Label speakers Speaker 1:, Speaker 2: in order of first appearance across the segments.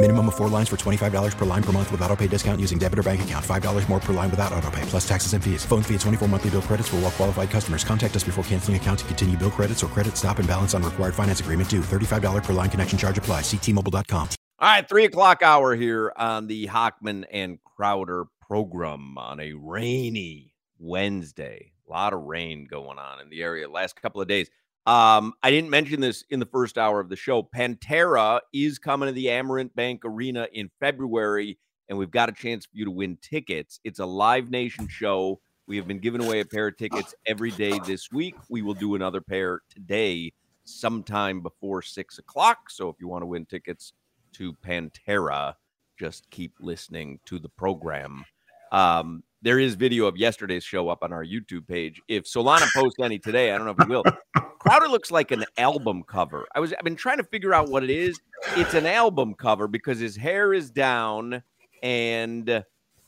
Speaker 1: Minimum of four lines for $25 per line per month with auto pay discount using debit or bank account. $5 more per line without auto pay, plus taxes and fees. Phone fee at 24 monthly bill credits for all qualified customers. Contact us before canceling account to continue bill credits or credit stop and balance on required finance agreement due. $35 per line connection charge apply. Ctmobile.com.
Speaker 2: All right, three o'clock hour here on the Hochman and Crowder program on a rainy Wednesday. A lot of rain going on in the area last couple of days. Um, I didn't mention this in the first hour of the show. Pantera is coming to the Amerant Bank Arena in February, and we've got a chance for you to win tickets. It's a Live Nation show. We have been giving away a pair of tickets every day this week. We will do another pair today, sometime before six o'clock. So if you want to win tickets to Pantera, just keep listening to the program. Um, there is video of yesterday's show up on our YouTube page. If Solana posts any today, I don't know if he will. Crowder looks like an album cover. I was I've been trying to figure out what it is. It's an album cover because his hair is down and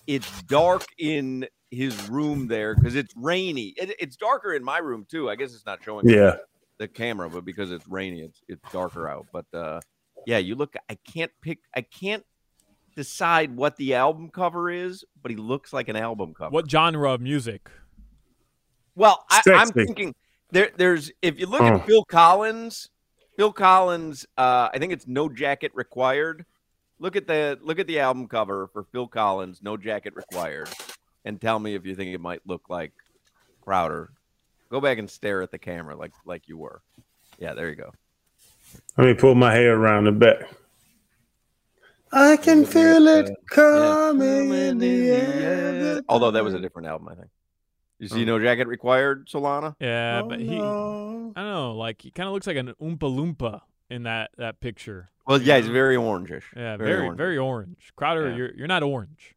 Speaker 2: it's dark in his room there because it's rainy. It, it's darker in my room too. I guess it's not showing
Speaker 3: Yeah.
Speaker 2: the camera, but because it's rainy, it's it's darker out. But uh yeah, you look I can't pick I can't decide what the album cover is, but he looks like an album cover.
Speaker 4: What genre of music?
Speaker 2: Well, I, I'm thinking there. There's if you look
Speaker 3: Oh.
Speaker 2: at Phil Collins, Phil Collins. Uh, I think it's No Jacket Required. Look at the look at the album cover for Phil Collins, No Jacket Required, and tell me if you think it might look like Crowder. Go back and stare at the camera like like you were. Yeah, there you go.
Speaker 3: Let me pull my hair around the back. I can feel it coming in the air.
Speaker 2: Although that was a different album, I think. You see, No Jacket Required, Solana.
Speaker 4: Yeah,
Speaker 3: Oh,
Speaker 4: but he, I don't know, like he kind of looks like an Oompa Loompa in that that picture.
Speaker 2: Well, yeah, he's very orangish.
Speaker 4: Yeah, very
Speaker 2: orange.
Speaker 4: very orange. Crowder,
Speaker 2: Yeah.
Speaker 4: you're you're not orange.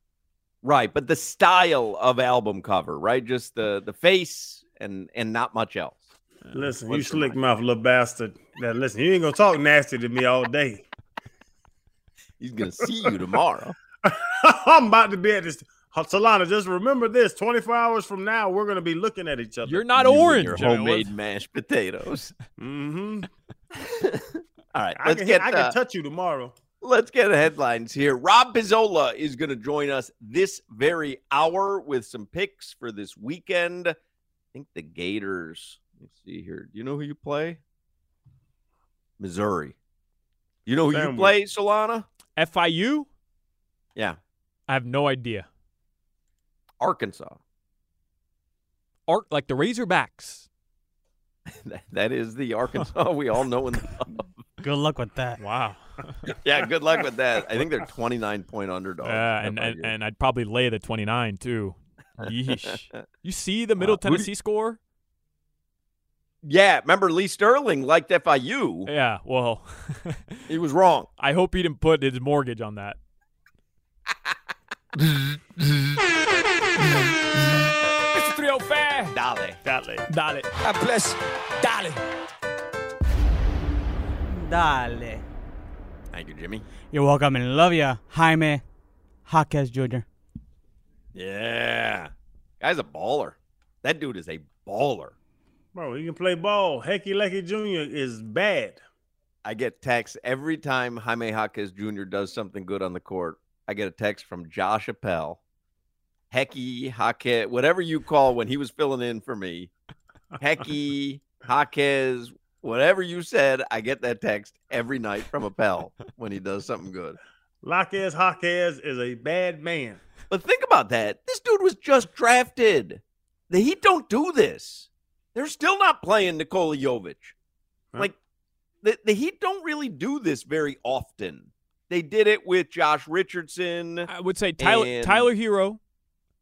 Speaker 2: Right, but the style of album cover, right? Just the the face and and not much else.
Speaker 3: Listen, you
Speaker 2: What's your
Speaker 3: slick
Speaker 2: mind?
Speaker 3: mouth little bastard. Now listen, you ain't gonna talk nasty to me all day.
Speaker 2: He's gonna see you tomorrow.
Speaker 3: I'm about to be at this. Solana, just remember this: 24 hours from now, we're gonna be looking at each other.
Speaker 4: You're not
Speaker 2: You
Speaker 4: orange.
Speaker 2: Your homemade mashed potatoes.
Speaker 3: Mm-hmm.
Speaker 2: All right,
Speaker 3: I
Speaker 2: let's
Speaker 3: can,
Speaker 2: get
Speaker 3: I can
Speaker 2: uh,
Speaker 3: touch you tomorrow.
Speaker 2: let's get headlines here. Rob Pizzola is going to join us this very hour with some picks for this weekend. I think the Gators. Let's see here. Do you know who you play? Missouri. You know who you play, Solana?
Speaker 4: FIU?
Speaker 2: Yeah,
Speaker 4: I have no idea.
Speaker 2: Arkansas.
Speaker 4: Art like the Razorbacks.
Speaker 2: That- that is the Arkansas we all know and love.
Speaker 5: Good luck with that.
Speaker 4: Wow.
Speaker 2: Yeah, good luck with that. I think they're 29 point underdogs.
Speaker 4: Yeah, and, and and I'd probably lay the 29 too. Yeesh. You see the Middle
Speaker 2: Wow. Who do-
Speaker 4: Tennessee score?
Speaker 2: Yeah, remember Lee Sterling liked FIU.
Speaker 4: Yeah, well,
Speaker 2: He was wrong.
Speaker 4: I hope he didn't put his mortgage on that. Mr. 305.
Speaker 2: Dale.
Speaker 4: Dale. Dale.
Speaker 5: God bless.
Speaker 4: Dale.
Speaker 5: Dale.
Speaker 2: Thank you, Jimmy.
Speaker 5: You're welcome and love ya, Jaime Jaquez Jr.
Speaker 2: Yeah. Guy's a baller. That dude is a baller.
Speaker 3: Bro, he can play ball. Hecky Lecky Jr. is bad.
Speaker 2: I get texts every time Jaime Jaquez Jr. does something good on the court. I get a text from Josh Appel, Hecky Jaquez, whatever you call when he was filling in for me. Hecky Jaquez, whatever you said, I get that text every night from Appel when he does something good.
Speaker 3: Laquez Jaquez is a bad man.
Speaker 2: But think about that. This dude was just drafted. The Heat don't do this. They're still not playing Nikola Jovic.
Speaker 3: Huh?
Speaker 2: Like the, the Heat don't really do this very often. They did it with Josh Richardson,
Speaker 4: I would say Tyler Tyler Herro,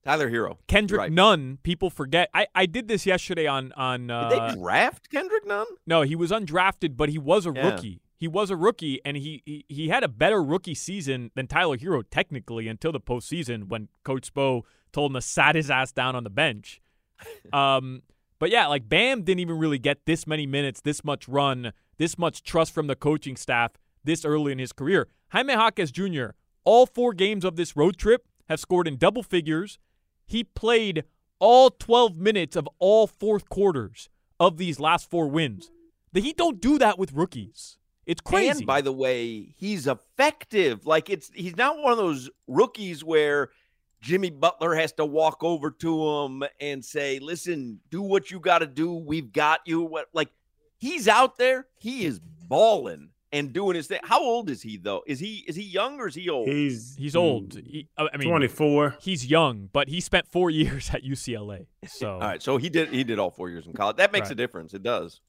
Speaker 2: Tyler Herro.
Speaker 4: Kendrick
Speaker 2: Right.
Speaker 4: Nunn. People forget. I, I did this yesterday on on. Uh,
Speaker 2: Did they draft Kendrick Nunn?
Speaker 4: no, he was undrafted, but he was a
Speaker 2: Yeah.
Speaker 4: rookie. He was a rookie, and he, he he had a better rookie season than Tyler Herro technically until the postseason when Coach Spo told him to sat his ass down on the bench. Um, but yeah, like Bam didn't even really get this many minutes, this much run, this much trust from the coaching staff this early in his career. Jaime Jaquez Jr. All four games of this road trip have scored in double figures. He played all 12 minutes of all fourth quarters of these last four wins. The Heat don't do that with rookies. It's crazy.
Speaker 2: And by the way, he's effective. Like it's he's not one of those rookies where Jimmy Butler has to walk over to him and say, "Listen, do what you got to do. We've got you." What like he's out there, he is balling and doing his thing. How old is he though? Is he is he young or is he old?
Speaker 3: He's
Speaker 4: He's old. He, uh, I mean,
Speaker 3: 24.
Speaker 4: He's young, but he spent four years at UCLA. So
Speaker 2: All right, so he did he did all four years in college. That makes
Speaker 4: Right.
Speaker 2: a difference. It does.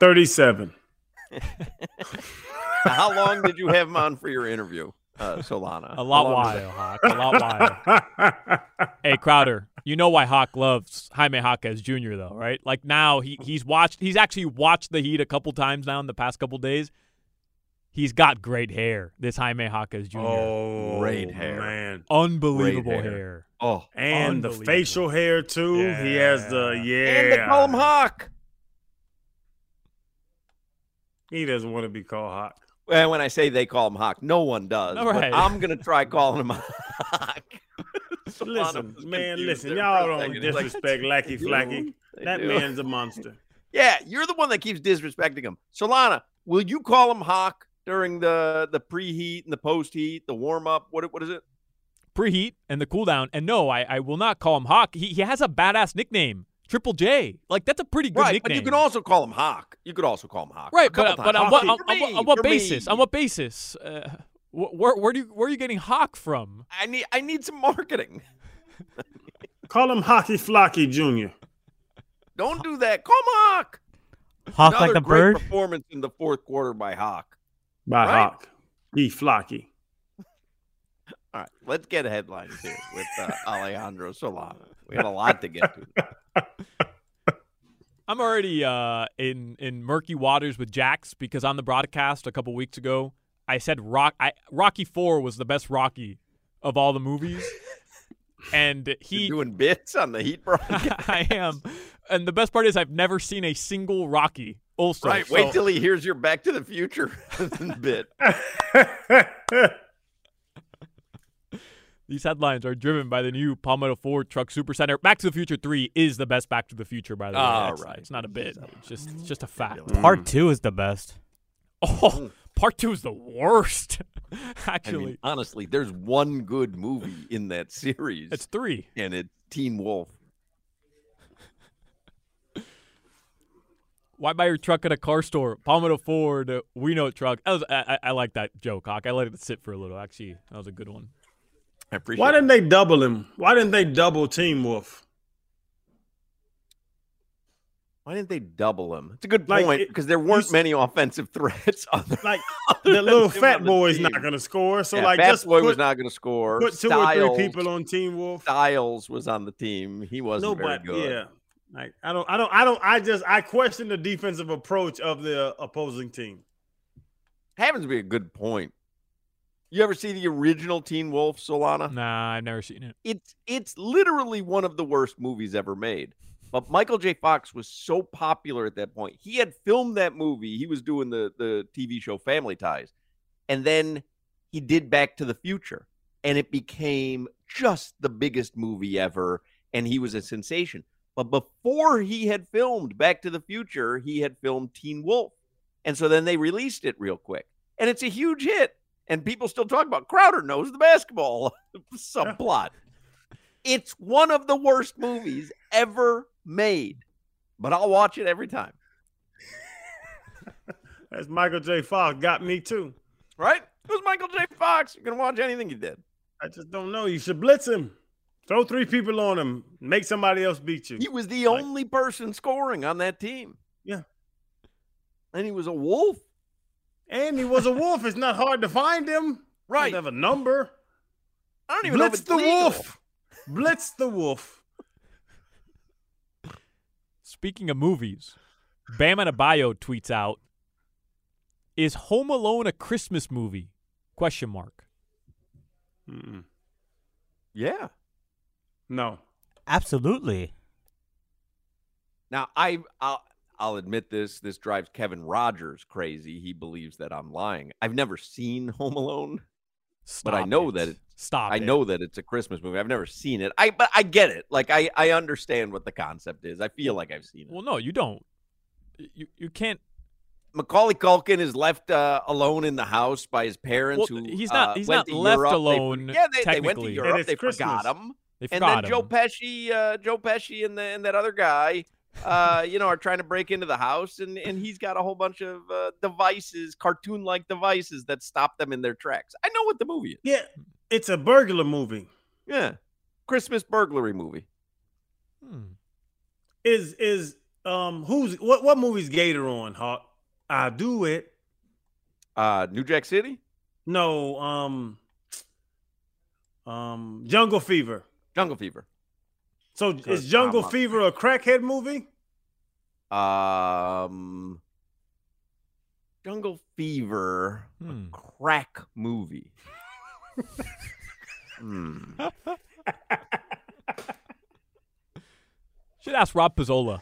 Speaker 3: 37.
Speaker 2: How long did you have him on for your interview, uh, Solana?
Speaker 4: a lot
Speaker 2: How long was
Speaker 4: while, Hawk. A lot while. hey Crowder, you know why Hawk loves Jaime Jaquez Jr. though, right? Like now he he's watched he's actually watched the Heat a couple times now in the past couple days. He's got great hair. This Jaime Jaquez Jr.
Speaker 3: Oh,
Speaker 2: Great hair.
Speaker 3: man.
Speaker 4: Unbelievable
Speaker 2: Great
Speaker 4: hair.
Speaker 2: hair. Oh,
Speaker 3: And the facial hair too. He has the yeah.
Speaker 2: and they call him Hawk.
Speaker 3: He doesn't want to be called Hawk.
Speaker 2: Well, when I say they call him Hawk, no one does.
Speaker 4: All
Speaker 2: but. I'm gonna try calling him Hawk.
Speaker 3: Listen, man, listen. Y'all don't
Speaker 2: second. He's like,
Speaker 3: disrespect Lackey
Speaker 2: "They
Speaker 3: Flacky. That
Speaker 2: do."
Speaker 3: man's a monster.
Speaker 2: Yeah, you're the one that keeps disrespecting him. Solana, will you call him Hawk during the the preheat and the post heat, the warm up? What what is it?
Speaker 4: Preheat and the cooldown. And no, I, I will not call him Hawk. He he has a badass nickname. Triple J. Like that's a pretty good
Speaker 2: right,
Speaker 4: nickname.
Speaker 2: but you can also call him Hawk. You could also call him Hawk.
Speaker 4: Right, but, but on what, on,
Speaker 2: For
Speaker 4: on
Speaker 2: me,
Speaker 4: on what basis?
Speaker 2: me.
Speaker 4: On what basis? Uh, wh- where, where do you, where are you getting Hawk from?
Speaker 2: I need I need some marketing.
Speaker 3: Call him Hockey Flocky Jr.
Speaker 2: Don't do that. Call him Hawk.
Speaker 5: Hawk
Speaker 2: Another
Speaker 5: like the
Speaker 2: great
Speaker 5: bird.
Speaker 2: performance in the fourth quarter by Hawk.
Speaker 3: by
Speaker 2: Right.
Speaker 3: Hawk. He Flocky.
Speaker 2: All right, let's get headlines here with uh, Alejandro Solana. We have a lot to get to.
Speaker 4: I'm already uh, in in murky waters with Jax because on the broadcast a couple weeks ago I said Rock I, Rocky Four was the best Rocky of all the movies, and he
Speaker 2: You're doing bits on the Heat broadcast.
Speaker 4: I am, and the best part is I've never seen a single Rocky. Also,
Speaker 2: right.
Speaker 4: so-
Speaker 2: Wait till he hears your Back to the Future bit.
Speaker 4: These headlines are driven by the new Palmetto Ford Truck Supercenter. Back to the Future 3 is the best Back to the Future, by the way.
Speaker 2: All
Speaker 4: It's-
Speaker 2: right.
Speaker 4: It's not a bit. It's just, it's just a fact.
Speaker 5: Part two is the best.
Speaker 4: Oh, part two is the worst,
Speaker 2: I
Speaker 4: actually.
Speaker 2: mean, honestly, there's one good movie in that series,
Speaker 4: it's three.
Speaker 2: and it's Teen Wolf.
Speaker 4: Why buy your truck at a car store? Palmetto Ford, uh, we know truck. That was, I, I, I like that joke, Hawk. I let it sit for a little. Actually, that was a good one.
Speaker 2: I appreciate.
Speaker 3: Why didn't they double him? Why didn't they double Teen Wolf?
Speaker 2: Why didn't they double him? It's a good
Speaker 3: Like,
Speaker 2: point because there weren't many offensive threats. Other,
Speaker 3: Like
Speaker 2: other
Speaker 3: the little fat
Speaker 2: on the
Speaker 3: boy's not gonna score. So
Speaker 2: Yeah,
Speaker 3: like
Speaker 2: Fat
Speaker 3: just
Speaker 2: Boy
Speaker 3: put,
Speaker 2: was not going to score.
Speaker 3: put two
Speaker 2: Stiles,
Speaker 3: or three people on Teen Wolf.
Speaker 2: Stiles was on the team. He wasn't very good.
Speaker 3: yeah. Like I don't, I don't, I don't. I just I question the defensive approach of the opposing team.
Speaker 2: Happens to be a good point. You ever see the original Teen Wolf, Solana?
Speaker 4: Nah, I've never seen it.
Speaker 2: It's it's literally one of the worst movies ever made. But Michael J. Fox was so popular at that point. He had filmed that movie. He was doing the the TV show Family Ties. And then he did Back to the Future. And it became just the biggest movie ever. And he was a sensation. But before he had filmed Back to the Future, he had filmed Teen Wolf. And so then they released it real quick. And it's a huge hit. And people still talk about Crowder knows the basketball subplot. It's one of the worst movies ever made. But I'll watch it every time.
Speaker 3: That's Michael J. Fox got me too.
Speaker 2: Right? It was Michael J. Fox. You're gonna watch anything he did.
Speaker 3: I just don't know. You should blitz him. Throw three people on him. Make somebody else beat you.
Speaker 2: He was the like, only person scoring on that team.
Speaker 3: Yeah.
Speaker 2: And he was a wolf.
Speaker 3: And he was a wolf. It's not hard to find him.
Speaker 2: Right.
Speaker 3: Have a number.
Speaker 2: I don't even
Speaker 3: Blitz
Speaker 2: know Blitz
Speaker 3: the
Speaker 2: legal.
Speaker 3: wolf. Blitz the wolf.
Speaker 4: Speaking of movies, Bam Adebayo tweets out, "Is Home Alone a Christmas movie?" Question mark.
Speaker 3: Mm-mm.
Speaker 2: Yeah.
Speaker 3: No.
Speaker 5: Absolutely.
Speaker 2: Now I I'll, I'll admit this. This drives Kevin Rogers crazy. He believes that I'm lying. I've never seen Home Alone,
Speaker 4: Stop
Speaker 2: but I know
Speaker 4: it.
Speaker 2: that it,
Speaker 4: Stop.
Speaker 2: I
Speaker 4: it.
Speaker 2: know that it's a Christmas movie. I've never seen it. I but I get it. Like I I understand what the concept is. I feel like I've seen it.
Speaker 4: Well, no, you don't. You you can't.
Speaker 2: Macaulay Culkin is left uh, alone in the house by his parents.
Speaker 4: Well,
Speaker 2: who
Speaker 4: he's not-
Speaker 2: uh,
Speaker 4: he's not left
Speaker 2: Europe. They-
Speaker 4: alone,
Speaker 2: yeah, they, they went to
Speaker 4: technically.
Speaker 3: And
Speaker 2: Europe.
Speaker 3: it's
Speaker 2: They forgot him.
Speaker 4: They
Speaker 2: and
Speaker 4: forgot
Speaker 2: then Joe. Pesci, uh, Joe Pesci, and the, and that other guy, uh, you know, are trying to break into the house, and and he's got a whole bunch of uh, devices, cartoon-like devices that stop them in their tracks. I know what the movie is.
Speaker 3: Yeah. It's a burglar movie.
Speaker 2: Yeah, Christmas burglary movie.
Speaker 4: Hmm.
Speaker 3: Is is um who's what what movie's Gator on, Hawk? I do it.
Speaker 2: Uh, New Jack City,
Speaker 3: No, um um Jungle Fever.
Speaker 2: Jungle Fever.
Speaker 3: So is Jungle
Speaker 2: I'm
Speaker 3: Fever a crackhead movie?
Speaker 2: Um, Jungle Fever,
Speaker 4: Hmm.
Speaker 2: crack movie. hmm.
Speaker 4: Should ask Rob Pizzola.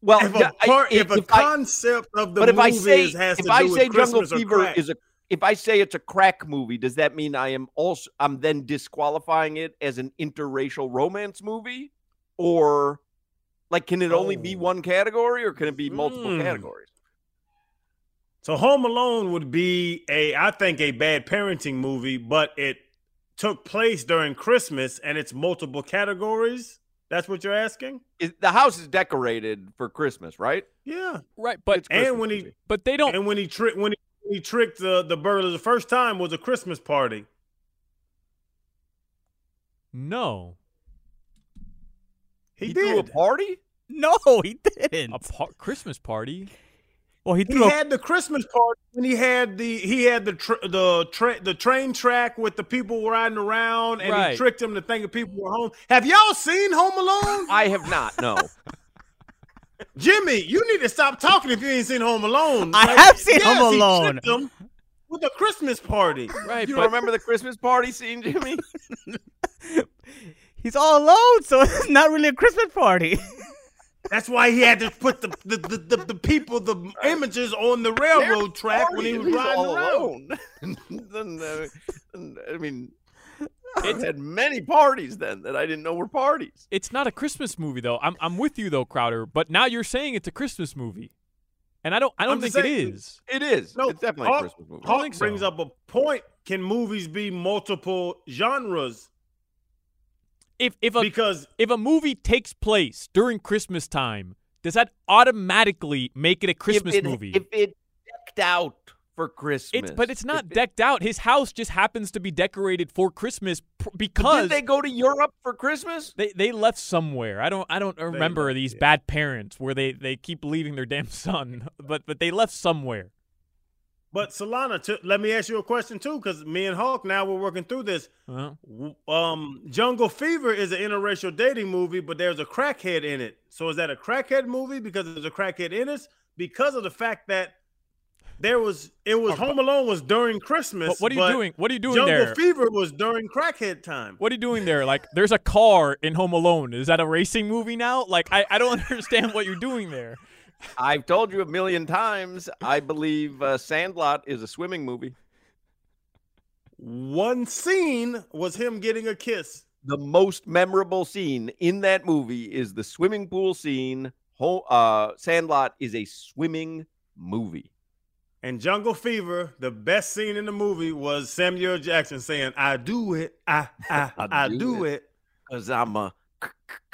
Speaker 2: Well,
Speaker 3: If a, part,
Speaker 2: I-
Speaker 3: if, a
Speaker 2: if I-
Speaker 3: concept of the
Speaker 2: but if
Speaker 3: movie
Speaker 2: I say
Speaker 3: is, has
Speaker 2: if
Speaker 3: to
Speaker 2: I
Speaker 3: do
Speaker 2: say
Speaker 3: with
Speaker 2: Jungle
Speaker 3: Christmas
Speaker 2: Fever
Speaker 3: crack,
Speaker 2: is a if I say it's a crack movie, does that mean I am also I'm then disqualifying it as an interracial romance movie, or like can it only be
Speaker 3: Oh.
Speaker 2: one category or can it be multiple
Speaker 3: Hmm.
Speaker 2: categories?
Speaker 3: So Home Alone would be a I think a bad parenting movie, but it took place during Christmas and it's multiple categories. That's what you're asking?
Speaker 2: Is, the house is decorated for Christmas, right?
Speaker 3: Yeah.
Speaker 4: Right, but
Speaker 2: It's
Speaker 3: and when he
Speaker 2: movie.
Speaker 4: but they don't.
Speaker 3: and when he tricked when he, he tricked the the burglar the first time was a Christmas party.
Speaker 4: No,
Speaker 3: He,
Speaker 2: he threw a party.
Speaker 5: No, he didn't.
Speaker 4: a par- Christmas party.
Speaker 5: well, he
Speaker 3: He
Speaker 5: a-
Speaker 3: had the Christmas party when he had the he had the tr- the tra- the train track with the people riding around, and
Speaker 4: Right.
Speaker 3: he tricked them to think that people were home. Have y'all seen Home Alone?
Speaker 2: I have not. No.
Speaker 3: Jimmy, you need to stop talking if you ain't seen Home Alone.
Speaker 5: I have seen
Speaker 3: yes,
Speaker 5: Home Alone.
Speaker 3: tricked with a Christmas party.
Speaker 4: Right,
Speaker 2: you
Speaker 4: but
Speaker 2: don't remember the Christmas party scene, Jimmy?
Speaker 5: He's all alone, so it's not really a Christmas party.
Speaker 3: That's why he had to put the the, the, the, the people, the images on the railroad track when he was riding
Speaker 2: all
Speaker 3: around.
Speaker 2: alone. Then, then, I mean, it had many parties then that I didn't know were parties.
Speaker 4: it's not a Christmas movie though. I'm I'm with you though, Crowder. But now you're saying it's a Christmas movie, and I don't I don't
Speaker 3: I'm
Speaker 4: think
Speaker 3: just
Speaker 4: it
Speaker 3: saying-
Speaker 4: is.
Speaker 2: It is.
Speaker 3: No,
Speaker 2: it's definitely
Speaker 3: Hawk-
Speaker 2: a Christmas movie.
Speaker 3: Hawk
Speaker 4: think so.
Speaker 3: brings up a point. Can movies be multiple genres?
Speaker 4: If if a
Speaker 3: Because
Speaker 4: if a movie takes place during Christmas time, does that automatically make it a Christmas
Speaker 2: if it,
Speaker 4: movie?
Speaker 2: If it decked out for Christmas,
Speaker 4: it's but it's not
Speaker 2: If it-
Speaker 4: decked out. His house just happens to be decorated for Christmas pr- because
Speaker 2: Did they go to Europe for Christmas?
Speaker 4: They they left somewhere. I don't I don't remember
Speaker 3: left,
Speaker 4: these
Speaker 3: yeah.
Speaker 4: bad parents where they they keep leaving their damn son, but but they left somewhere.
Speaker 3: But Solana, t- let me ask you a question too, because me and Hawk now we're working through this.
Speaker 4: Uh-huh.
Speaker 3: Um, Jungle Fever is an interracial dating movie, but there's a crackhead in it. So is that a crackhead movie because there's a crackhead in it? Because of the fact that there was it was Home Alone was during Christmas.
Speaker 4: What, what are you
Speaker 3: but
Speaker 4: doing? What are you doing
Speaker 3: Jungle
Speaker 4: there?
Speaker 3: Fever was during crackhead time.
Speaker 4: What are you doing there? Like there's a car in Home Alone. Is that a racing movie now? Like I, I don't understand what you're doing there.
Speaker 2: I've told you a million times. I believe uh, Sandlot is a swimming movie.
Speaker 3: One scene was him getting a kiss.
Speaker 2: The most memorable scene in that movie is the swimming pool scene. Ho- uh, Sandlot is a swimming movie.
Speaker 3: And Jungle Fever, the best scene in the movie was Samuel Jackson saying, "I do it, I, I, I,
Speaker 2: I
Speaker 3: do,
Speaker 2: do
Speaker 3: it.
Speaker 2: because I'm a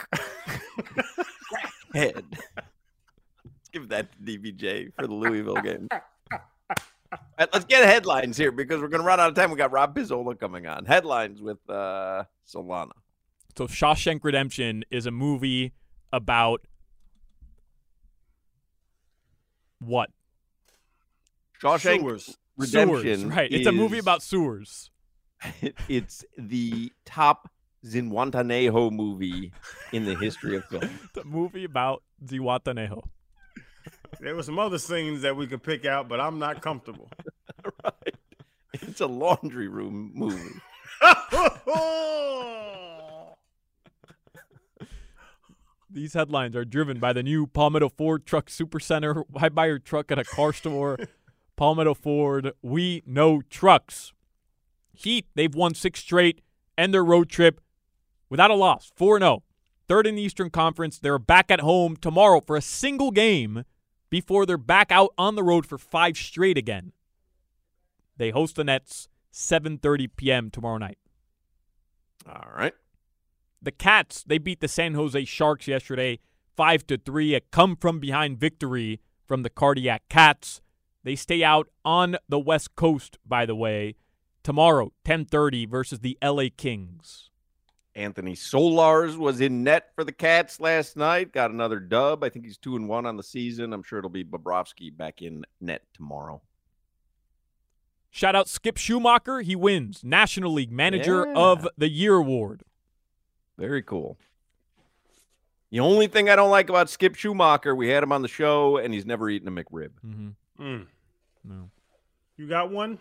Speaker 2: head. Let's give that to DBJ for the Louisville game. All right, let's get headlines here because we're going to run out of time. We got Rob Pizzola coming on. Headlines with uh, Solana.
Speaker 4: So Shawshank Redemption is a movie about what?
Speaker 2: Shawshank
Speaker 3: Sewers.
Speaker 2: Redemption.
Speaker 4: Sewers, right. It's a movie about sewers.
Speaker 2: it's the top Zihuatanejo movie in the history of film.
Speaker 4: It's a movie about Zihuatanejo.
Speaker 3: There were some other scenes that we could pick out, but I'm not comfortable.
Speaker 2: right. It's a laundry room movie.
Speaker 4: These headlines are driven by the new Palmetto Ford Truck Supercenter. Why buy your truck at a car store? Palmetto Ford, we know trucks. Heat, they've won six straight, and their road trip without a loss, 4 0. Third in the Eastern Conference. They're back at home tomorrow for a single game before they're back out on the road for five straight again. They host the Nets 7:30 p.m. tomorrow night.
Speaker 2: All right.
Speaker 4: The Cats, they beat the San Jose Sharks yesterday 5 to 3, a come from behind victory from the Cardiac Cats. They stay out on the West Coast by the way tomorrow 10:30 versus the LA Kings.
Speaker 2: Anthony Stolarz was in net for the Cats last night. Got another dub. I think he's two and one on the season. I'm sure it'll be Bobrovsky back in net tomorrow.
Speaker 4: Shout out Skip Schumaker, he wins National League Manager
Speaker 2: Yeah.
Speaker 4: of the Year award.
Speaker 2: Very cool. The only thing I don't like about Skip Schumaker, we had him on the show, and he's never eaten a McRib.
Speaker 4: Mm-hmm.
Speaker 3: Mm.
Speaker 4: No.
Speaker 3: You got one?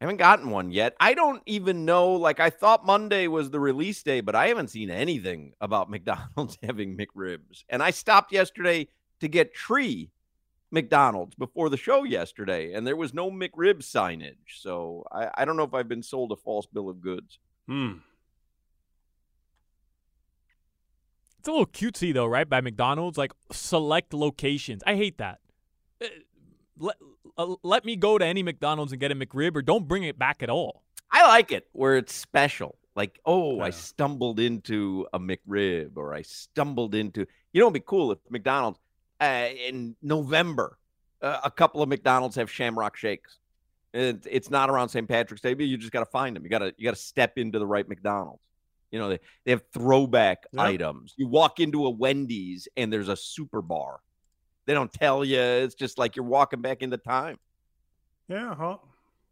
Speaker 2: I haven't gotten one yet. I don't even know. Like, I thought Monday was the release day, but I haven't seen anything about McDonald's having McRibs. And I stopped yesterday to get Tree McDonald's before the show yesterday, and there was no McRib signage. So I, I don't know if I've been sold a false bill of goods.
Speaker 3: Hmm.
Speaker 4: It's a little cutesy though, right? By McDonald's, like select locations. I hate that. Let, uh, let me go to any McDonald's and get a McRib, or don't bring it back at all.
Speaker 2: I like it where it's special. Like, oh, I stumbled into a McRib, or I stumbled into. You know, it'd be cool if McDonald's uh, in November, uh, a couple of McDonald's have Shamrock Shakes. It, it's not around St. Patrick's Day, but you just got to find them. You got to you got to step into the right McDonald's. You know, they, they have throwback
Speaker 3: Yep.
Speaker 2: items. You walk into a Wendy's and there's a super bar. They don't tell you. It's just like you're walking back into time.
Speaker 3: Yeah, Hawk.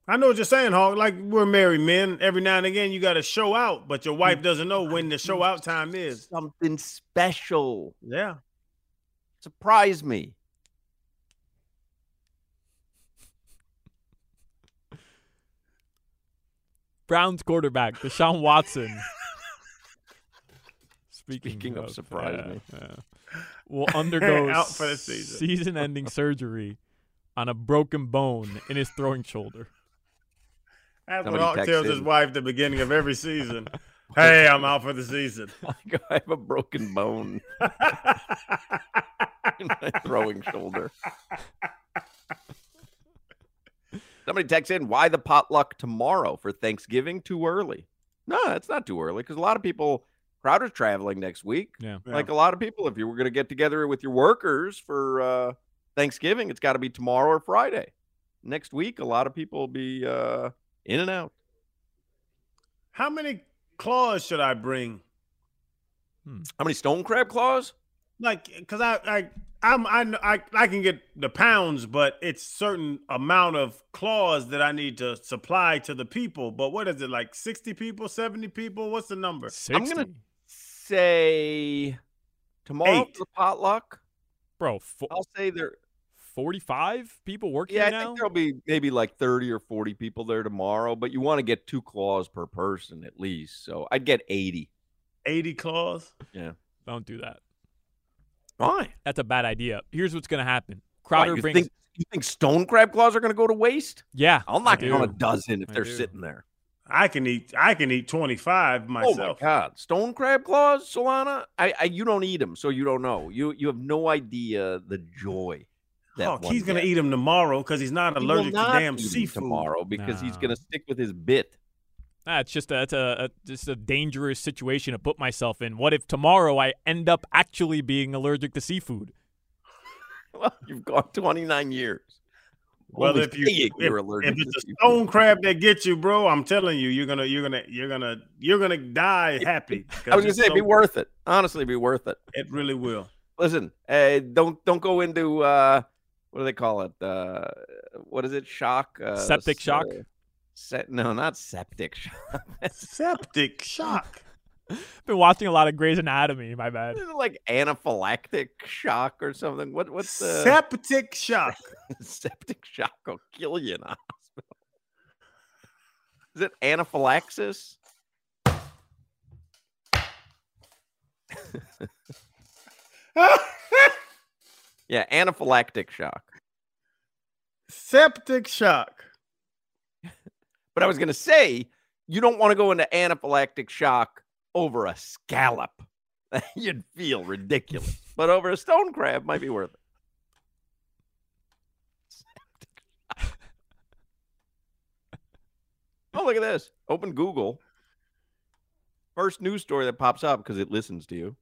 Speaker 3: I know what you're saying, Hawk. Like we're married men. Every now and again, you got to show out, but your wife doesn't know when the show out time is.
Speaker 2: Something special.
Speaker 3: Yeah.
Speaker 2: Surprise me.
Speaker 4: Browns quarterback Deshaun Watson. Speaking,
Speaker 2: Speaking of surprise
Speaker 4: yeah,
Speaker 2: me.
Speaker 4: yeah. Will undergo
Speaker 3: Out for the season.
Speaker 4: season-ending surgery on a broken bone in his throwing shoulder.
Speaker 3: That's
Speaker 2: Somebody
Speaker 3: what Hawk
Speaker 2: text
Speaker 3: tells his wife at the beginning of every season. hey, I'm out for the season.
Speaker 2: I have a broken bone in my throwing shoulder. Somebody texts in, why the potluck tomorrow for Thanksgiving? Too early. No, it's not too early because a lot of people, Crowder's traveling next week.
Speaker 4: Yeah.
Speaker 2: Like a lot of people, if you were going to get together with your workers for uh, Thanksgiving, it's got to be tomorrow or Friday. Next week, a lot of people will be uh, in and out.
Speaker 3: How many claws should I bring?
Speaker 2: How many stone crab claws?
Speaker 3: Like, cause I, I, I'm, I, I, I can get the pounds, but it's certain amount of claws that I need to supply to the people. But what is it like? Sixty people, seventy people? What's the number?
Speaker 4: 60.
Speaker 2: I'm gonna say tomorrow
Speaker 3: Eight.
Speaker 2: for the potluck.
Speaker 4: Bro,
Speaker 2: I'll say there.
Speaker 4: 45 people working
Speaker 2: Yeah, I
Speaker 4: now?
Speaker 2: think there'll be maybe like 30 or 40 people there tomorrow, but you want to get two claws per person at least. So I'd get 80.
Speaker 3: Eighty claws.
Speaker 2: Yeah.
Speaker 4: Don't do that.
Speaker 2: Why?
Speaker 4: That's a bad idea. Here's what's going to happen.
Speaker 2: Why,
Speaker 4: Crowder
Speaker 2: you
Speaker 4: brings
Speaker 2: think you think stone crab claws are going to go to waste?
Speaker 4: Yeah.
Speaker 2: I'll knock down a dozen if
Speaker 4: I
Speaker 2: they're
Speaker 4: do.
Speaker 2: sitting there.
Speaker 3: I can eat. I can eat twenty five
Speaker 2: Oh my
Speaker 3: myself.
Speaker 2: god, stone crab claws, Solana? I, I you don't eat them, so you don't know. You you have no idea the joy. That
Speaker 3: Fuck,
Speaker 2: one
Speaker 3: he's gonna
Speaker 2: gets.
Speaker 3: eat them tomorrow because he's not
Speaker 2: He will
Speaker 3: allergic to damn seafood.
Speaker 2: tomorrow because he's gonna stick with his bit.
Speaker 4: Ah, it's just a, it's a, a just a dangerous situation to put myself in. What if tomorrow I end up actually being allergic to seafood?
Speaker 2: Well, you've gone 29 years.
Speaker 3: Well, if you
Speaker 2: saying
Speaker 3: if,
Speaker 2: you're
Speaker 3: if it's
Speaker 2: to
Speaker 3: a
Speaker 2: seafood.
Speaker 3: stone crab that gets you, bro, I'm telling you, you're gonna you're gonna you're gonna you're gonna die happy.
Speaker 2: I was gonna
Speaker 3: it's
Speaker 2: say, be
Speaker 3: so-
Speaker 2: worth it. Honestly, be worth it.
Speaker 3: It really will.
Speaker 2: Listen, uh, don't don't go into uh, what do they call it? Uh, what is it? Shock? Uh,
Speaker 4: Septic shock?
Speaker 2: uh, se- no, not septic shock.
Speaker 3: Septic shock.
Speaker 4: Been watching a lot of Grey's Anatomy. My bad.
Speaker 2: Isn't it like anaphylactic shock or something. What what's the
Speaker 3: Septic shock.
Speaker 2: septic shock will kill you in a hospital? Is it anaphylaxis? Yeah, anaphylactic shock.
Speaker 3: Septic shock.
Speaker 2: But I was going to say, you don't want to go into anaphylactic shock over a scallop. You'd feel ridiculous. But over a stone crab might be worth it. oh, look at this. Open Google. First news story that pops up because it listens to you.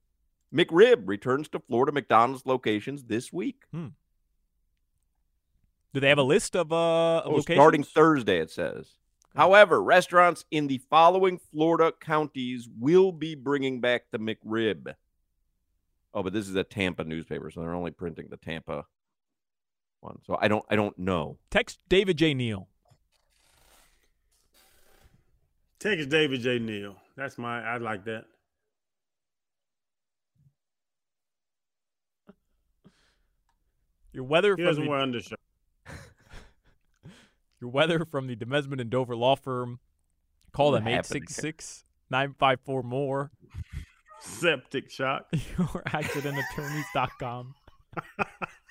Speaker 2: McRib returns to Florida McDonald's locations this week.
Speaker 4: Do they have a list of uh of
Speaker 2: Oh, starting? Thursday, it says. Mm-hmm. However, restaurants in the following Florida counties will be bringing back the McRib. Oh, but this is a Tampa newspaper, so they're only printing the Tampa one. So I don't, I don't know.
Speaker 4: Text David J. Neal.
Speaker 3: Take it, David J. Neal. That's my. I like that.
Speaker 4: Your weather
Speaker 3: He
Speaker 4: from
Speaker 3: doesn't
Speaker 4: the,
Speaker 3: wear undershirt.
Speaker 4: Your weather from the Demesman and Dover law firm. Call
Speaker 2: What
Speaker 4: them
Speaker 2: happened
Speaker 4: 866 954 more.
Speaker 3: Septic shock.
Speaker 4: Your accidentattorneys.com.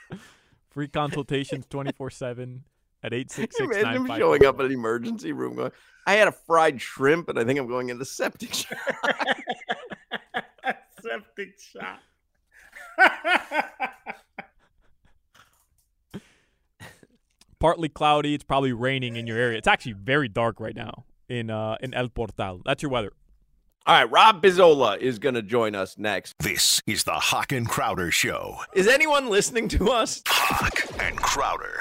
Speaker 4: Free consultations 24 7 at 866
Speaker 2: Imagine him showing up at an emergency room going, I had a fried shrimp and I think I'm going into septic shock.
Speaker 3: Septic shock.
Speaker 4: Partly cloudy. It's probably raining in your area. It's actually very dark right now in uh, in El Portal. That's your weather.
Speaker 2: All right, Rob Pizzola is going to join us next.
Speaker 6: This is the Hawk and Crowder Show.
Speaker 2: Is anyone listening to us?
Speaker 6: Hawk and Crowder.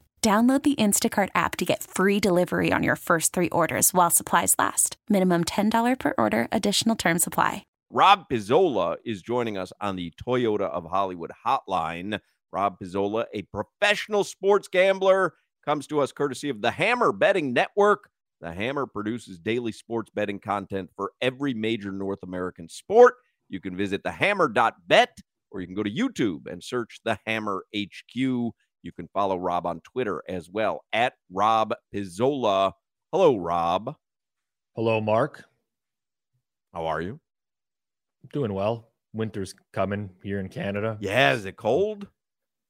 Speaker 7: Download the Instacart app to get free delivery on your first three orders while supplies last. Minimum $10 per order, additional term supply.
Speaker 2: Rob Pizzola is joining us on the Toyota of Hollywood hotline. Rob Pizzola, a professional sports gambler, comes to us courtesy of the Hammer Betting Network. The Hammer produces daily sports betting content for every major North American sport. You can visit thehammer.bet or you can go to YouTube and search the Hammer HQ. You can follow Rob on Twitter as well at Rob Pizzola. Hello, Rob.
Speaker 8: Hello, Mark.
Speaker 2: How are you?
Speaker 8: Doing well. Winter's coming here in Canada.
Speaker 2: Yeah, is it cold?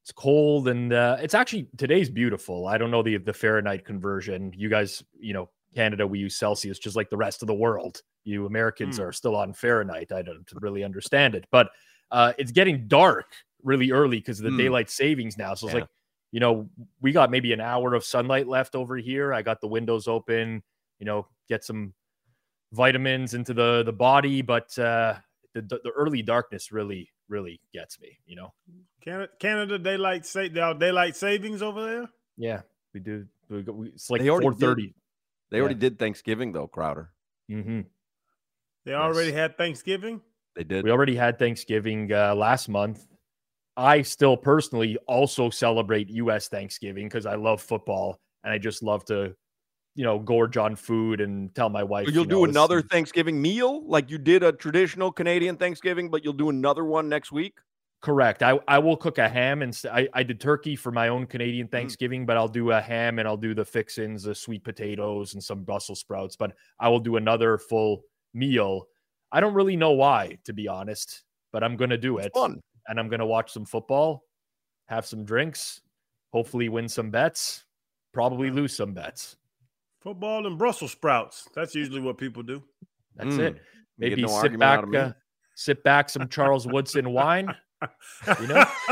Speaker 8: It's cold and uh, it's actually today's beautiful. I don't know the the Fahrenheit conversion. You guys, you know, Canada we use Celsius just like the rest of the world. You Americans
Speaker 2: Hmm.
Speaker 8: are still on Fahrenheit. I don't really understand it, but uh, it's getting dark really early because of the
Speaker 2: Hmm.
Speaker 8: daylight savings now. So it's
Speaker 2: Yeah.
Speaker 8: like, you know, we got maybe an hour of sunlight left over here. I got the windows open. You know, get some vitamins into the the body, but uh, the the the early darkness really really gets me. You know.
Speaker 3: Canada, Canada daylight sa- there are daylight savings over there.
Speaker 8: Yeah, we do. We, go- we, it's like
Speaker 2: They already did.
Speaker 8: thirty.
Speaker 2: They already did Thanksgiving though, Crowder.
Speaker 8: Mm-hmm.
Speaker 3: They already had Thanksgiving.
Speaker 2: They did.
Speaker 8: We already had Thanksgiving uh, last month. I still personally also celebrate U.S. Thanksgiving because I love football and I just love to, you know, gorge on food and tell my wife.
Speaker 2: So you'll
Speaker 8: you
Speaker 2: do
Speaker 8: know, it's-
Speaker 2: another Thanksgiving meal like you did a traditional Canadian Thanksgiving, but you'll do another one next week.
Speaker 8: Correct. I, I will cook a ham and I, I did turkey for my own Canadian
Speaker 2: Mm.
Speaker 8: Thanksgiving, but I'll do a ham and I'll do the fixins, the sweet potatoes and some Brussels sprouts. But I will do another full meal. I don't really know why, to be honest, but I'm gonna do it.
Speaker 2: fun.
Speaker 8: And I'm gonna watch some football, have some drinks, hopefully win some bets. probably lose some bets.
Speaker 3: Football and Brussels sprouts. That's usually what people do.
Speaker 8: That's
Speaker 2: Mm.
Speaker 8: it. Maybe
Speaker 2: no
Speaker 8: sit back,
Speaker 2: out of me.
Speaker 8: uh, sit back some Charles Woodson wine. You know?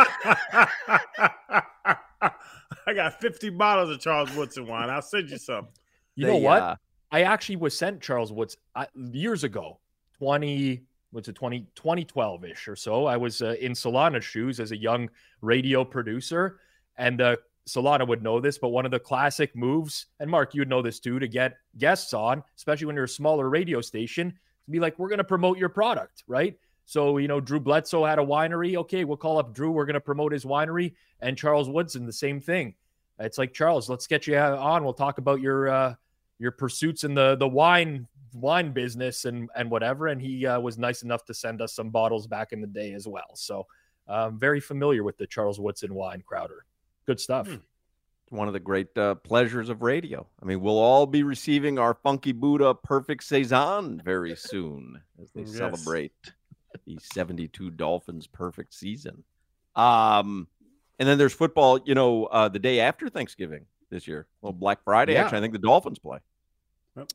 Speaker 3: I got 50 bottles of Charles Woodson wine. I'll send you some.
Speaker 8: You
Speaker 2: They,
Speaker 8: know what?
Speaker 2: uh,
Speaker 8: I actually was sent Charles Woods I, years ago, 20, what's it, 20, 2012 ish or so. I was uh, in Solana's shoes as a young radio producer. And uh, Solana would know this, but one of the classic moves, and Mark, you would know this too, to get guests on, especially when you're a smaller radio station, to be like, we're going to promote your product, right? So, you know, Drew Bledsoe had a winery. Okay, we'll call up Drew. We're going to promote his winery. And Charles Woodson, the same thing. It's like, Charles, let's get you on. We'll talk about your, uh, your pursuits in the the wine wine business and and whatever. And he uh, was nice enough to send us some bottles back in the day as well. So um, very familiar with the Charles Woodson wine Crowder. Good stuff.
Speaker 3: Hmm.
Speaker 2: one of the great uh, pleasures of radio. I mean, we'll all be receiving our Funky Buddha Perfect Saison very soon as they
Speaker 3: Yes.
Speaker 2: celebrate the 72 Dolphins perfect season. Um, and then there's football, you know, uh, the day after Thanksgiving this year. Well, Black Friday,
Speaker 8: Yeah.
Speaker 2: actually, I think the Dolphins play.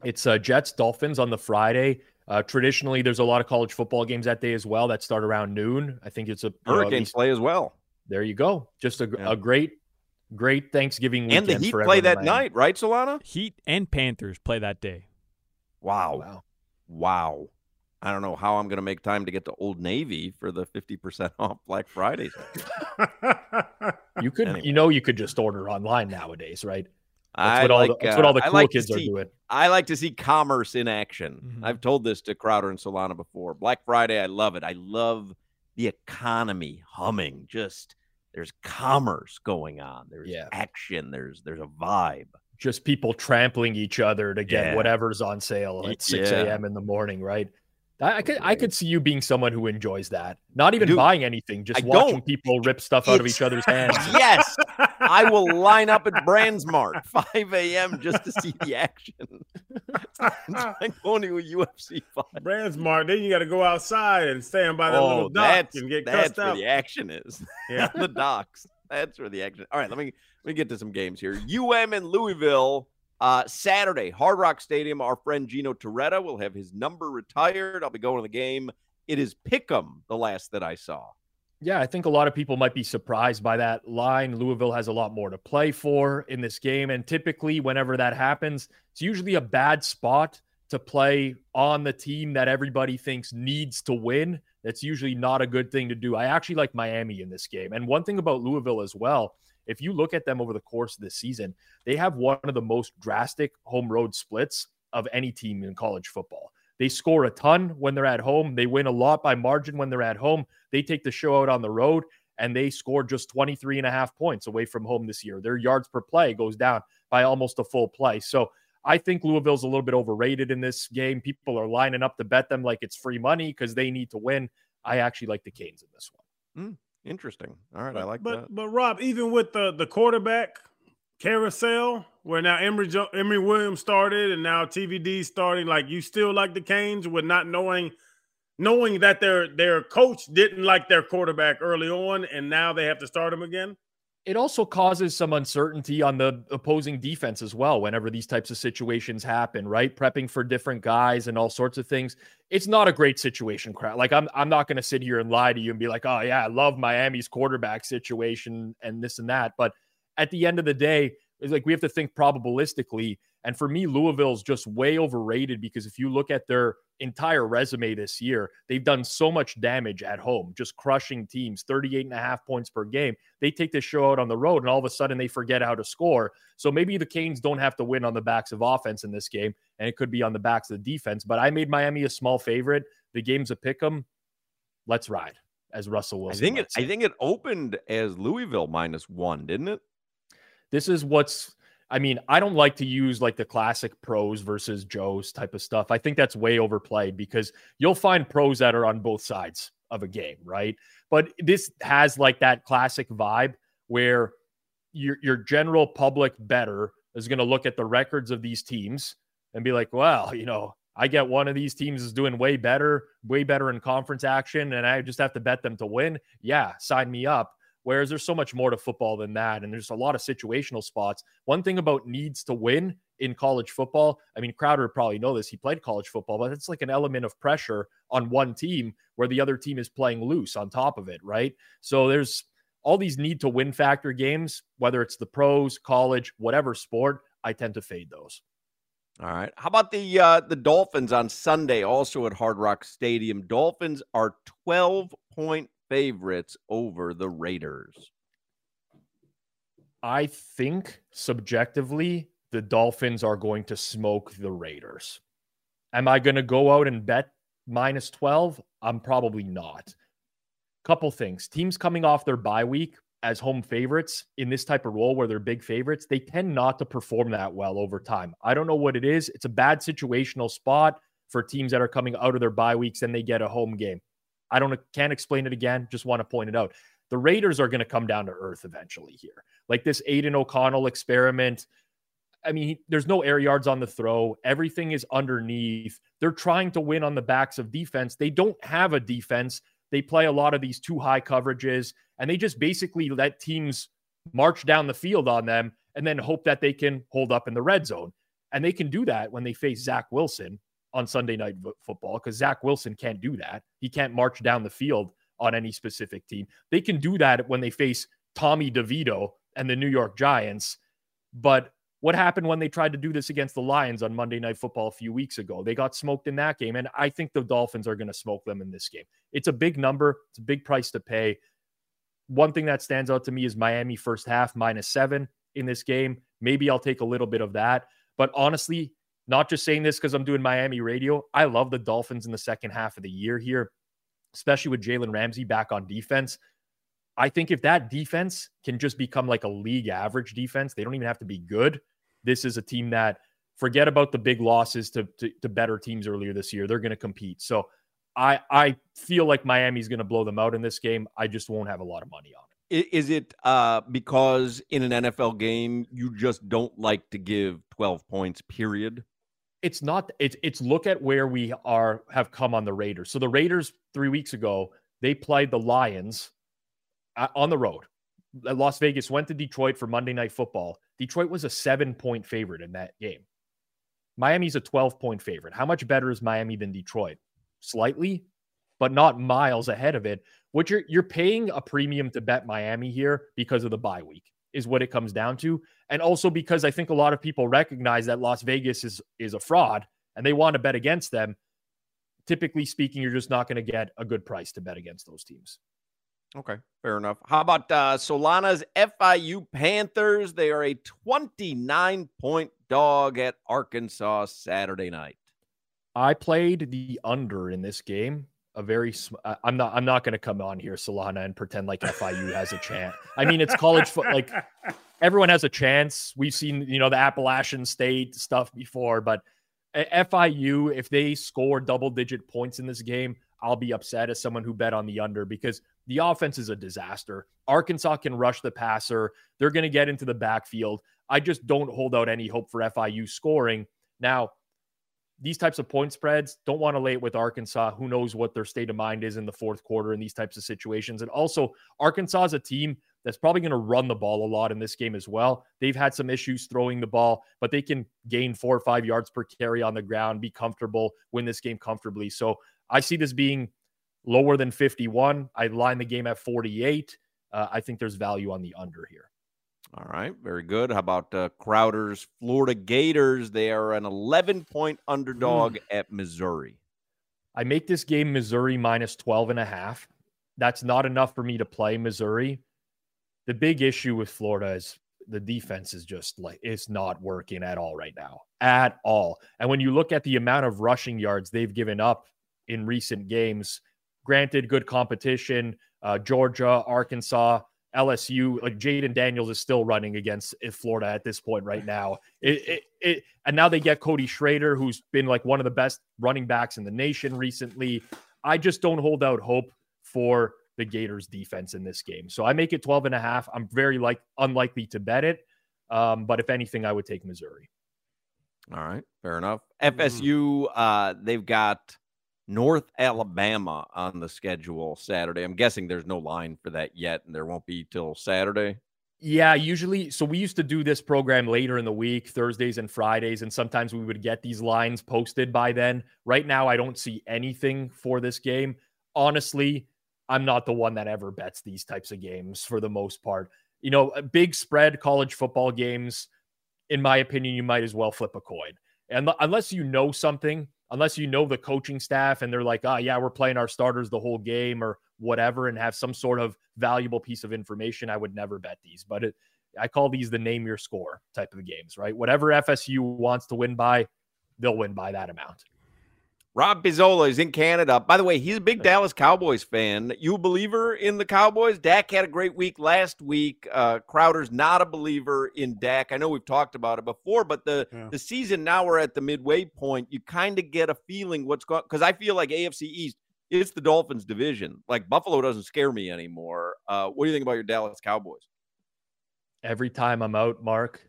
Speaker 8: It's uh, Jets Dolphins on the Friday. Uh, traditionally, there's a lot of college football games that day as well that start around noon. I think it's a you know,
Speaker 2: Hurricanes
Speaker 8: least-
Speaker 2: play as well.
Speaker 8: There you go. Just a,
Speaker 2: Yeah.
Speaker 8: a great, great Thanksgiving weekend.
Speaker 2: And the Heat play that
Speaker 8: Miami.
Speaker 2: night, right, Solana?
Speaker 4: Heat and Panthers play that day.
Speaker 2: Wow.
Speaker 8: Wow.
Speaker 2: Wow. I don't know how I'm going to make time to get to Old Navy for the 50% off Black Friday.
Speaker 8: You could,
Speaker 2: Anyway.
Speaker 8: you know, you could just order online nowadays, right? That's what all
Speaker 2: like,
Speaker 8: the, that's what all the
Speaker 2: uh,
Speaker 8: cool
Speaker 2: like
Speaker 8: kids are doing.
Speaker 2: I like to see commerce in action.
Speaker 8: Mm-hmm.
Speaker 4: Mhm.
Speaker 2: I've told this to Crowder and Solana before. Black Friday, I love it. I love the economy humming. Just there's commerce going on. There's
Speaker 8: Yeah.
Speaker 2: action. There's there's a vibe.
Speaker 8: just people trampling each other to get
Speaker 2: Yeah.
Speaker 8: whatever's on sale at 6
Speaker 2: yeah.
Speaker 8: a.m. in the morning, right? I, I could I could see you being someone who enjoys that. Not even
Speaker 2: do.
Speaker 8: buying anything, just
Speaker 2: I
Speaker 8: watching
Speaker 2: don't.
Speaker 8: people rip stuff out of each other's hands.
Speaker 2: yes, I will line up at Brandsmart 5 a.m. just to see the action. it's like going to a UFC fight.
Speaker 3: Brandsmart. Then you got to go outside and stand by that
Speaker 2: Oh,
Speaker 3: little dock and get
Speaker 2: that's
Speaker 3: cussed
Speaker 2: where
Speaker 3: out.
Speaker 2: the action is.
Speaker 3: Yeah.
Speaker 2: the docks. That's where the action. All right, let me let me get to some games here. UM and Louisville. Uh, Saturday, Hard Rock Stadium. Our friend Gino Torretta will have his number retired. I'll be going to the game. It is Pick'em, the last that I saw.
Speaker 8: Yeah, I think a lot of people might be surprised by that line. Louisville has a lot more to play for in this game. And typically, whenever that happens, it's usually a bad spot to play on the team that everybody thinks needs to win. That's usually not a good thing to do. I actually like Miami in this game. And one thing about Louisville as well, if you look at them over the course of this season, they have one of the most drastic home road splits of any team in college football. They score a ton when they're at home. They win a lot by margin when they're at home. They take the show out on the road and they scored just 23 and a half points away from home this year. Their yards per play goes down by almost a full play. So I think Louisville's a little bit overrated in this game. People are lining up to bet them like it's free money because they need to win. I actually like the Canes in this one.
Speaker 2: Hmm, interesting. All right, I like
Speaker 3: but
Speaker 2: that.
Speaker 3: but Rob, even with the the quarterback carousel, where now Emory Jo- Emory Williams started and now TVD starting, like you still like the Canes with not knowing knowing that their their coach didn't like their quarterback early on, and now they have to start him again.
Speaker 8: it also causes some uncertainty on the opposing defense as well whenever these types of situations happen right prepping for different guys and all sorts of things it's not a great situation crowd like i'm, I'm not going to sit here and lie to you and be like oh yeah i love miami's quarterback situation and this and that but at the end of the day it's like we have to think probabilistically and for me louisville's just way overrated because if you look at their entire resume this year they've done so much damage at home just crushing teams 38 and a half points per game they take this show out on the road and all of a sudden they forget how to score. So maybe the Canes don't have to win on the backs of offense in this game, and it could be on the backs of the defense. But I made Miami a small favorite. The game's a pick 'em. Let's ride, as Russell
Speaker 2: I think it. I think it opened as Louisville minus one, didn't it?
Speaker 8: this is what's I mean, I don't like to use like the classic pros versus Joes type of stuff. I think that's way overplayed because you'll find pros that are on both sides of a game, right? But this has like that classic vibe where your your general public better is going to look at the records of these teams and be like, well, you know, I get one of these teams is doing way better, way better in conference action, and I just have to bet them to win. Yeah, sign me up. Whereas there's so much more to football than that. And there's a lot of situational spots. One thing about needs to win in college football, I mean, Crowder probably know this. He played college football, but it's like an element of pressure on one team where the other team is playing loose on top of it, right? So there's all these need to win factor games, whether it's the pros, college, whatever sport, I tend to fade those.
Speaker 2: All right. How about the uh, the Dolphins on Sunday, also at Hard Rock Stadium? Dolphins are 12 point favorites over the Raiders.
Speaker 8: I think subjectively, the Dolphins are going to smoke the Raiders. Am I going to go out and bet minus 12? I'm probably not. Couple things. Teams coming off their bye week as home favorites in this type of role where they're big favorites, they tend not to perform that well over time. I don't know what it is. It's a bad situational spot for teams that are coming out of their bye weeks and they get a home game. I don't can't explain it again. Just want to point it out. The Raiders are going to come down to earth eventually here. Like this Aidan O'Connell experiment. I mean, there's no air yards on the throw. Everything is underneath. They're trying to win on the backs of defense. They don't have a defense. They play a lot of these two high coverages and they just basically let teams march down the field on them and then hope that they can hold up in the red zone. And they can do that when they face Zach Wilson on Sunday night football because Zach Wilson can't do that. He can't march down the field on any specific team. They can do that when they face Tommy DeVito and the New York Giants. But what happened when they tried to do this against the Lions on Monday Night Football a few weeks ago? They got smoked in that game. And I think the Dolphins are going to smoke them in this game. It's a big number, it's a big price to pay. One thing that stands out to me is Miami first half minus seven in this game. Maybe I'll take a little bit of that. But honestly, not just saying this because I'm doing Miami radio. I love the Dolphins in the second half of the year here, especially with Jalen Ramsey back on defense. I think if that defense can just become like a league average defense, they don't even have to be good. This is a team that forget about the big losses to, to, to better teams earlier this year. They're going to compete. So I I feel like Miami's going to blow them out in this game. I just won't have a lot of money on
Speaker 2: it. Is it uh, because in an NFL game you just don't like to give 12 points period?
Speaker 8: It's not it's it's look at where we are have come on the Raiders. So the Raiders 3 weeks ago, they played the Lions uh, on the road. Las Vegas went to Detroit for Monday night football. Detroit was a 7-point favorite in that game. Miami's a 12-point favorite. How much better is Miami than Detroit? slightly, but not miles ahead of it. What you're you're paying a premium to bet Miami here because of the bye week is what it comes down to, and also because I think a lot of people recognize that Las Vegas is is a fraud and they want to bet against them. Typically speaking, you're just not going to get a good price to bet against those teams.
Speaker 2: Okay, fair enough. How about uh, Solana's FIU Panthers? They are a 29 point dog at Arkansas Saturday night.
Speaker 8: I played the under in this game. A very, sm- I'm not, I'm not going to come on here, Solana, and pretend like FIU has a chance. I mean, it's college foot. Like everyone has a chance. We've seen, you know, the Appalachian State stuff before, but FIU, if they score double digit points in this game, I'll be upset as someone who bet on the under because the offense is a disaster. Arkansas can rush the passer. They're going to get into the backfield. I just don't hold out any hope for FIU scoring. Now, these types of point spreads, don't want to lay it with Arkansas. Who knows what their state of mind is in the fourth quarter in these types of situations. And also, Arkansas is a team that's probably going to run the ball a lot in this game as well. They've had some issues throwing the ball, but they can gain four or five yards per carry on the ground, be comfortable, win this game comfortably. So I see this being lower than 51. I line the game at 48. Uh, I think there's value on the under here.
Speaker 2: All right, very good. How about uh, Crowder's Florida Gators? They are an 11 point underdog mm. at Missouri.
Speaker 8: I make this game Missouri minus 12 and a half. That's not enough for me to play Missouri. The big issue with Florida is the defense is just like it's not working at all right now. At all. And when you look at the amount of rushing yards they've given up in recent games, granted, good competition, uh, Georgia, Arkansas, LSU, like Jayden Daniels is still running against eh, Florida at this point right now. It, it, it, and now they get Cody Schrader, who's been like one of the best running backs in the nation recently. I just don't hold out hope for the Gators defense in this game. So I make it 12 and a half. I'm very like unlikely to bet it. Um, but if anything, I would take Missouri.
Speaker 2: All right, fair enough. FSU, uh, they've got North Alabama on the schedule Saturday. I'm guessing there's no line for that yet, and there won't be till Saturday.
Speaker 8: Yeah, usually. So we used to do this program later in the week, Thursdays and Fridays, and sometimes we would get these lines posted by then. Right now, I don't see anything for this game. Honestly, I'm not the one that ever bets these types of games for the most part. You know, big spread college football games, in my opinion, you might as well flip a coin. And unless you know something, unless you know the coaching staff and they're like, oh, yeah, we're playing our starters the whole game or whatever, and have some sort of valuable piece of information, I would never bet these. But it, I call these the name your score type of games, right? Whatever FSU wants to win by, they'll win by that amount.
Speaker 2: Rob Pizzola is in Canada. By the way, he's a big Dallas Cowboys fan. You a believer in the Cowboys? Dak had a great week last week. Uh, Crowder's not a believer in Dak. I know we've talked about it before, but the yeah. the season now we're at the midway point. You kind of get a feeling what's going because I feel like AFC East it's the Dolphins division. Like Buffalo doesn't scare me anymore. Uh, what do you think about your Dallas Cowboys?
Speaker 8: Every time I'm out, Mark,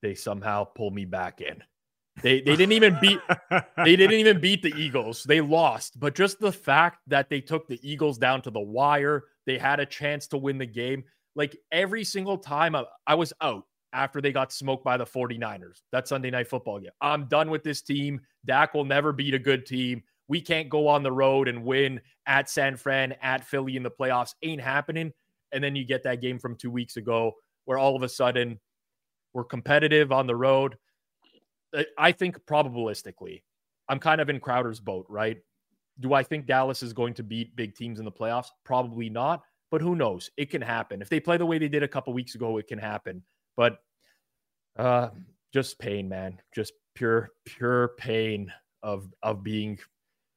Speaker 8: they somehow pull me back in. They they didn't even beat they didn't even beat the Eagles. They lost, but just the fact that they took the Eagles down to the wire, they had a chance to win the game. Like every single time I, I was out after they got smoked by the 49ers. That Sunday night football game. I'm done with this team. Dak will never beat a good team. We can't go on the road and win at San Fran, at Philly in the playoffs. Ain't happening. And then you get that game from two weeks ago where all of a sudden we're competitive on the road. I think probabilistically, I'm kind of in Crowder's boat, right? Do I think Dallas is going to beat big teams in the playoffs? Probably not, but who knows? It can happen. If they play the way they did a couple weeks ago, it can happen. But uh just pain, man. Just pure pure pain of of being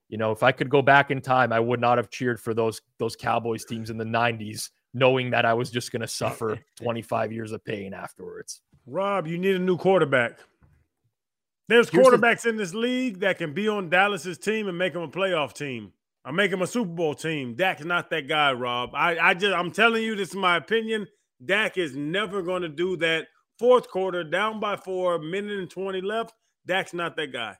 Speaker 8: you know, if I could go back in time, I would not have cheered for those those Cowboys teams in the 90s knowing that I was just going to suffer 25 years of pain afterwards.
Speaker 3: Rob, you need a new quarterback. There's Here's quarterbacks the- in this league that can be on Dallas's team and make them a playoff team. I make them a Super Bowl team. Dak's not that guy, Rob. I, I just I'm telling you, this is my opinion. Dak is never going to do that. Fourth quarter, down by four, minute and 20 left. Dak's not that guy.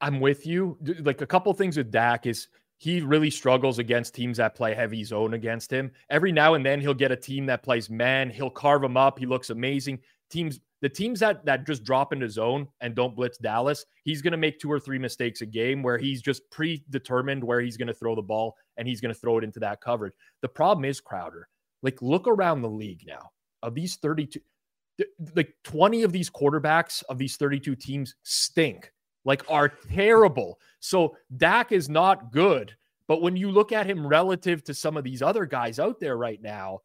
Speaker 8: I'm with you. Like a couple things with Dak is he really struggles against teams that play heavy zone against him. Every now and then he'll get a team that plays man. He'll carve them up. He looks amazing. Teams the teams that that just drop into zone and don't blitz Dallas, he's going to make two or three mistakes a game where he's just predetermined where he's going to throw the ball and he's going to throw it into that coverage. The problem is Crowder. Like look around the league now. Of these 32 like 20 of these quarterbacks of these 32 teams stink. Like are terrible. So Dak is not good, but when you look at him relative to some of these other guys out there right now,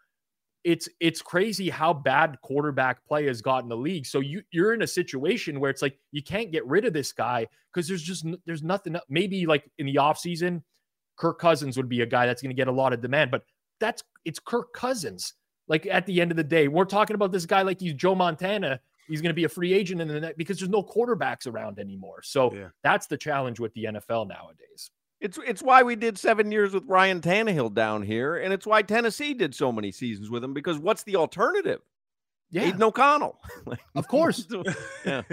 Speaker 8: it's it's crazy how bad quarterback play has gotten the league. So you you're in a situation where it's like you can't get rid of this guy because there's just there's nothing. Maybe like in the offseason, Kirk Cousins would be a guy that's going to get a lot of demand, but that's it's Kirk Cousins. Like at the end of the day, we're talking about this guy like he's Joe Montana. He's going to be a free agent in the net because there's no quarterbacks around anymore. So yeah. that's the challenge with the NFL nowadays.
Speaker 2: It's it's why we did seven years with Ryan Tannehill down here, and it's why Tennessee did so many seasons with him because what's the alternative? Yeah. Aidan O'Connell.
Speaker 8: of course. yeah.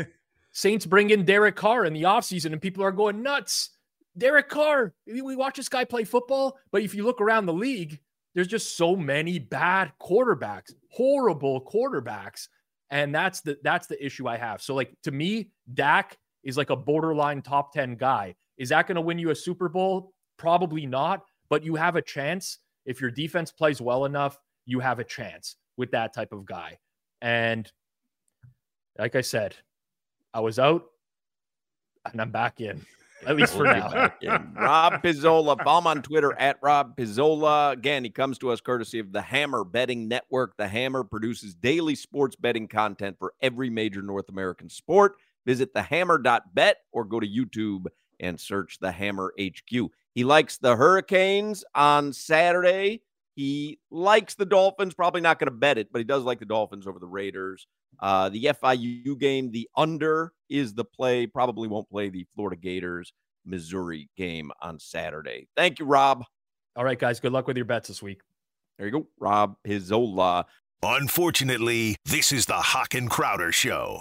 Speaker 8: Saints bring in Derek Carr in the offseason, and people are going nuts. Derek Carr. We watch this guy play football, but if you look around the league, there's just so many bad quarterbacks, horrible quarterbacks. And that's the that's the issue I have. So, like to me, Dak is like a borderline top 10 guy. Is that going to win you a Super Bowl? Probably not, but you have a chance. If your defense plays well enough, you have a chance with that type of guy. And like I said, I was out and I'm back in. At least for now.
Speaker 2: Rob Pizzola. Follow him on Twitter at Rob Pizzola. Again, he comes to us courtesy of the Hammer Betting Network. The Hammer produces daily sports betting content for every major North American sport. Visit thehammer.bet or go to YouTube and search the Hammer HQ. He likes the Hurricanes on Saturday. He likes the Dolphins. Probably not going to bet it, but he does like the Dolphins over the Raiders. Uh, the FIU game, the under is the play. Probably won't play the Florida Gators Missouri game on Saturday. Thank you, Rob.
Speaker 8: All right, guys. Good luck with your bets this week.
Speaker 2: There you go, Rob Pizzola.
Speaker 6: Unfortunately, this is the Hoch and Crowder Show.